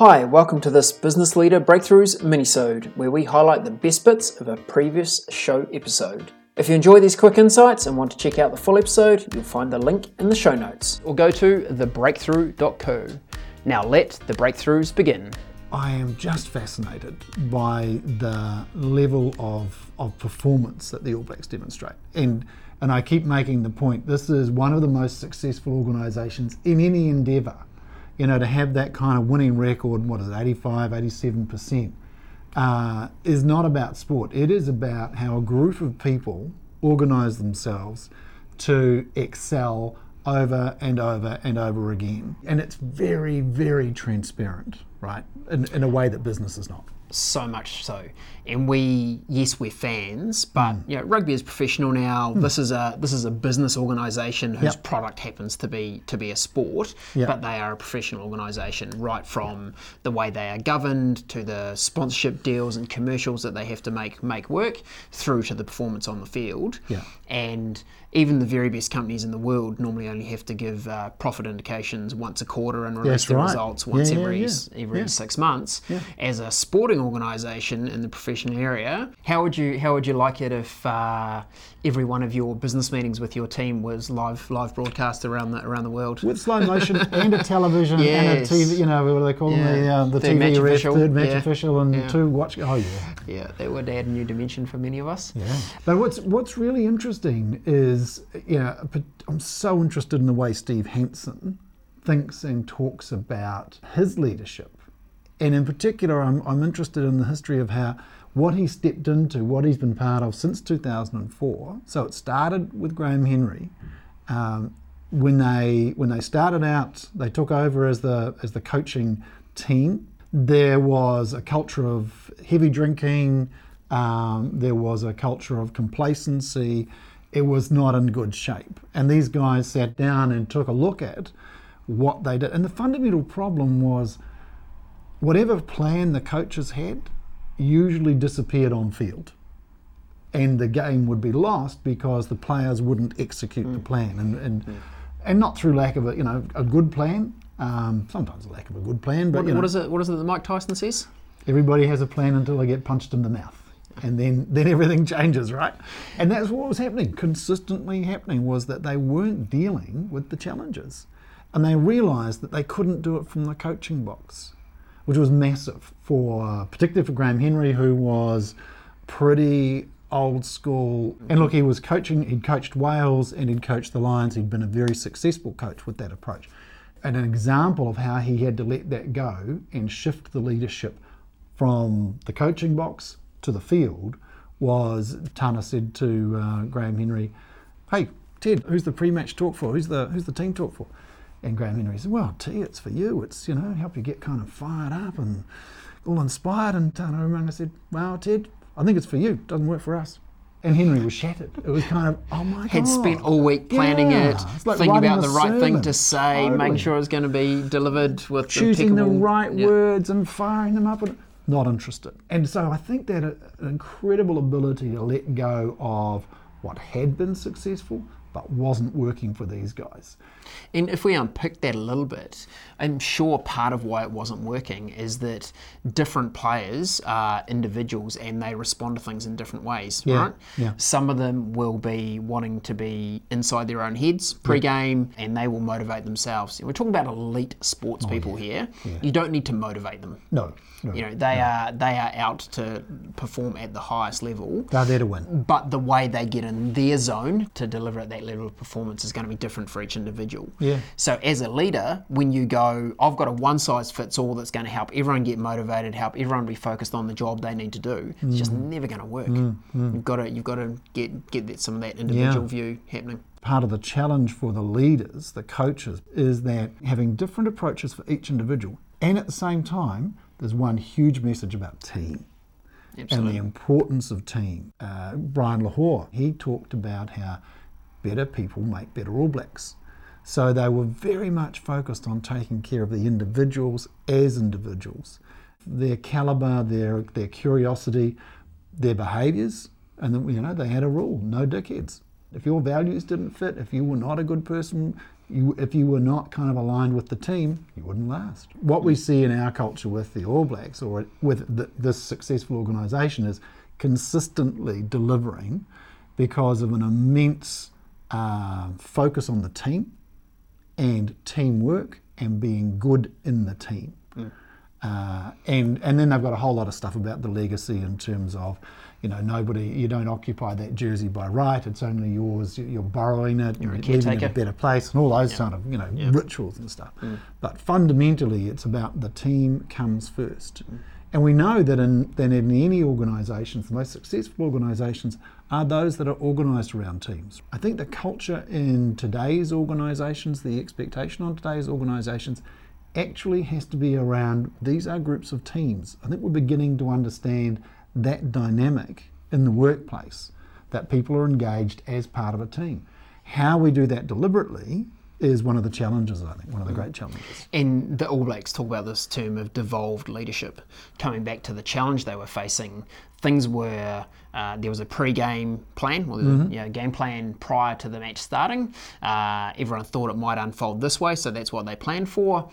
Hi, welcome to this Business Leader Breakthroughs minisode, where we highlight the best bits of a previous show episode. If you enjoy these quick insights and want to check out the full episode, you'll find the link in the show notes. Or go to thebreakthrough.co. Now let the breakthroughs begin. I am just fascinated by the level of, of performance that the All Blacks demonstrate. And and I keep making the point this is one of the most successful organisations in any endeavour. You know, to have that kind of winning record, what is it, 85, 87%, uh, is not about sport. It is about how a group of people organise themselves to excel over and over and over again. And it's very, very transparent, right? In, in a way that business is not so much so. And we, yes, we're fans, but mm. you know, rugby is professional now. Mm. This is a this is a business organisation whose yep. product happens to be to be a sport, yep. but they are a professional organisation, right from the way they are governed to the sponsorship deals and commercials that they have to make make work, through to the performance on the field. Yeah. And even the very best companies in the world normally only have to give uh, profit indications once a quarter and release the right. results once yeah, every yeah, yeah. every six months. As a sporting organisation in the professional area, how would you how would you like it if uh, every one of your business meetings with your team was live live broadcast around the around the world with slow motion and a television yes. and a TV? You know what they call them? The, uh, the third TV match official. third match official, and two watch. Oh yeah, yeah, that would add a new dimension for many of us. Yeah, but what's what's really interesting is is, you know, I'm so interested in the way Steve Hansen thinks and talks about his leadership. And in particular, I'm, I'm interested in the history of how what he stepped into, what he's been part of since 2004. So it started with Graham Henry. Um, when they when they started out, they took over as the as the coaching team. There was a culture of heavy drinking. Um, there was a culture of complacency it was not in good shape. And these guys sat down and took a look at what they did. And the fundamental problem was whatever plan the coaches had usually disappeared on field. And the game would be lost because the players wouldn't execute mm. the plan. And, and, mm. and not through lack of a, you know, a good plan, um, sometimes a lack of a good plan. But what, you know, what is it? What is it that Mike Tyson says? Everybody has a plan until they get punched in the mouth and then then everything changes, right? And that's what was happening, consistently happening, was that they weren't dealing with the challenges, and they realised that they couldn't do it from the coaching box, which was massive for particularly for Graham Henry, who was pretty old school. And look, he was coaching. He'd coached Wales and he'd coached the Lions. He'd been a very successful coach with that approach. And an example of how he had to let that go and shift the leadership from the coaching box to the field was Tana said to uh, Graham Henry, "Hey Ted, who's the pre-match talk for? Who's the who's the team talk for?" And Graham Henry said, "Well, T, it's for you. It's you know help you get kind of fired up and all inspired." And Tana Umaga said, "Well, Ted, I think it's for you. It doesn't work for us." And Henry was shattered. It was kind of, oh my god. Had spent all week planning yeah. it, like thinking about the right sermon. thing to say, totally. making sure it was going to be delivered with choosing the right yeah. words and firing them up. And, not interested. And so I think that an incredible ability to let go of what had been successful but wasn't working for these guys. And if we unpick that a little bit, I'm sure part of why it wasn't working is that different players are individuals and they respond to things in different ways, yeah, right? Yeah. Some of them will be wanting to be inside their own heads pre-game yeah. and they will motivate themselves. We're talking about elite sports oh, people yeah. here. You don't need to motivate them. No. no you know, they no. are they are out to perform at the highest level. They're there to win. But the way they get in their zone to deliver at that level of performance is going to be different for each individual. Yeah. So as a leader, when you go, I've got a one size fits all that's going to help everyone get motivated, help everyone be focused on the job they need to do, it's just mm. never going to work. Mm, mm. You've got to you've got to get get that, some of that individual yeah. view happening. Part of the challenge for the leaders, the coaches, is that having different approaches for each individual, and at the same time, there's one huge message about team. Absolutely. And the importance of team. Uh, Brian Lochore, he talked about how better people make better All Blacks. So they were very much focused on taking care of the individuals as individuals, their caliber, their their curiosity, their behaviours, and then you know they had a rule: no dickheads. If your values didn't fit, if you were not a good person, You, if you were not kind of aligned with the team, you wouldn't last. What we see in our culture with the All Blacks or with the, this successful organisation is consistently delivering because of an immense uh, focus on the team and teamwork and being good in the team. Mm. Uh, and and then they've got a whole lot of stuff about the legacy in terms of, you know, nobody you don't occupy that jersey by right. It's only yours. You're borrowing it. You're, you're leaving it in a better place, and all those yep. kind of you know yep. rituals and stuff. Mm. But fundamentally, it's about the team comes first. Mm. And we know that in, that in any organisations, the most successful organisations are those that are organised around teams. I think the culture in today's organisations, the expectation on today's organisations, actually has to be around these are groups of teams. I think we're beginning to understand that dynamic in the workplace, that people are engaged as part of a team. How we do that deliberately is one of the challenges, I think, one of the great challenges. And the All Blacks talk about this term of devolved leadership. Coming back to the challenge they were facing, things were uh, there was a pre-game plan, or mm-hmm. you know, game plan prior to the match starting. Uh, everyone thought it might unfold this way, so that's what they planned for.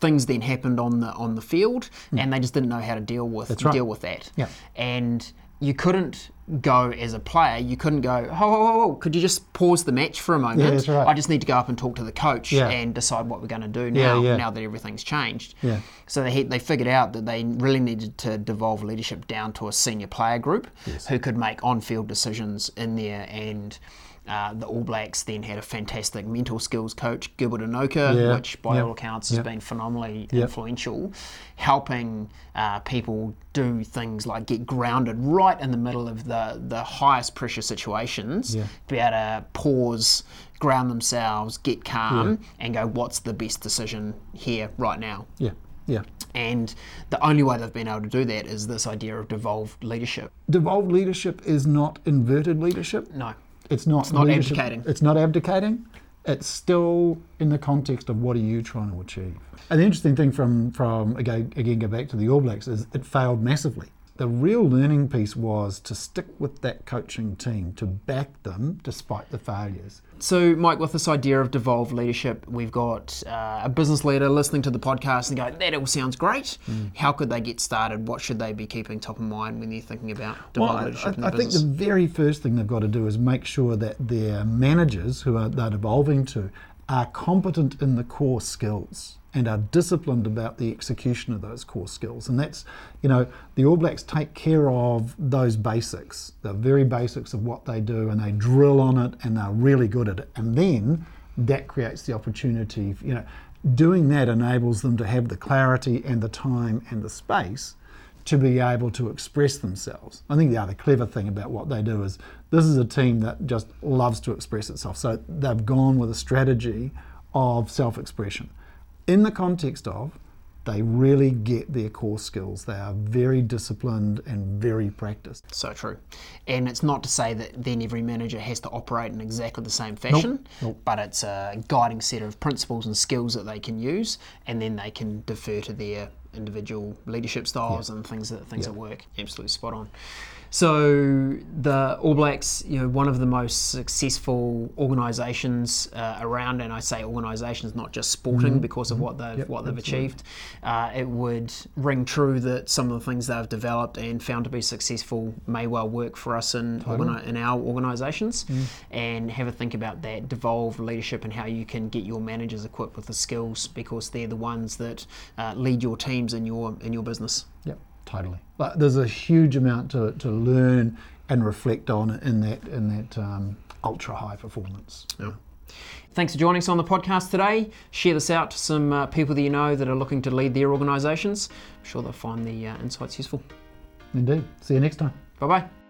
Things then happened on the on the field, mm. and they just didn't know how to deal with right. deal with that. Yeah. And you couldn't go as a player. You couldn't go, oh, oh, oh, could you just pause the match for a moment? Yeah, that's right. I just need to go up and talk to the coach yeah. and decide what we're going to do now, yeah, yeah. now that everything's changed. Yeah. So they, they figured out that they really needed to devolve leadership down to a senior player group yes. who could make on-field decisions in there and – uh, the All Blacks then had a fantastic mental skills coach, Gilbert Enoka, yeah. which by all accounts has been phenomenally influential, helping uh, people do things like get grounded right in the middle of the, the highest pressure situations, yeah. to be able to pause, ground themselves, get calm, and go, what's the best decision here right now? Yeah. Yeah. And the only way they've been able to do that is this idea of devolved leadership. Devolved leadership is not inverted leadership. No. It's not. It's not abdicating. It's not abdicating. It's still in the context of what are you trying to achieve. And the interesting thing from from again, again go back to the All Blacks is it failed massively. The real learning piece was to stick with that coaching team, to back them despite the failures. So, Mike, with this idea of devolved leadership, we've got uh, a business leader listening to the podcast and go, that all sounds great. Mm. How could they get started? What should they be keeping top of mind when they're thinking about devolved well, leadership I, I think the very first thing they've got to do is make sure that their managers, who are, they're devolving to, are competent in the core skills and are disciplined about the execution of those core skills. And that's, you know, the All Blacks take care of those basics, the very basics of what they do, and they drill on it and they're really good at it. And then that creates the opportunity, you know, doing that enables them to have the clarity and the time and the space to be able to express themselves. I think the other clever thing about what they do is this is a team that just loves to express itself. So they've gone with a strategy of self expression in the context of they really get their core skills. They are very disciplined and very practiced. So true. And it's not to say that then every manager has to operate in exactly the same fashion, nope. Nope. but it's a guiding set of principles and skills that they can use, and then they can defer to their individual leadership styles yeah. and things that things yeah. that work. Absolutely spot on. So the All Blacks, you know, one of the most successful organisations uh, around, and I say organisations, not just sporting, mm-hmm. because of what they've yep, what they've achieved. Uh, it would ring true that some of the things they've developed and found to be successful may well work for us in totally. organi- in our organisations, mm. and have a think about that devolved leadership and how you can get your managers equipped with the skills because they're the ones that uh, lead your teams in your in your business. Yep. Totally. But there's a huge amount to, to learn and reflect on in that in that um, ultra high performance. Yeah. Thanks for joining us on the podcast today. Share this out to some uh, people that you know that are looking to lead their organisations. I'm sure they'll find the uh, insights useful. Indeed. See you next time. Bye bye.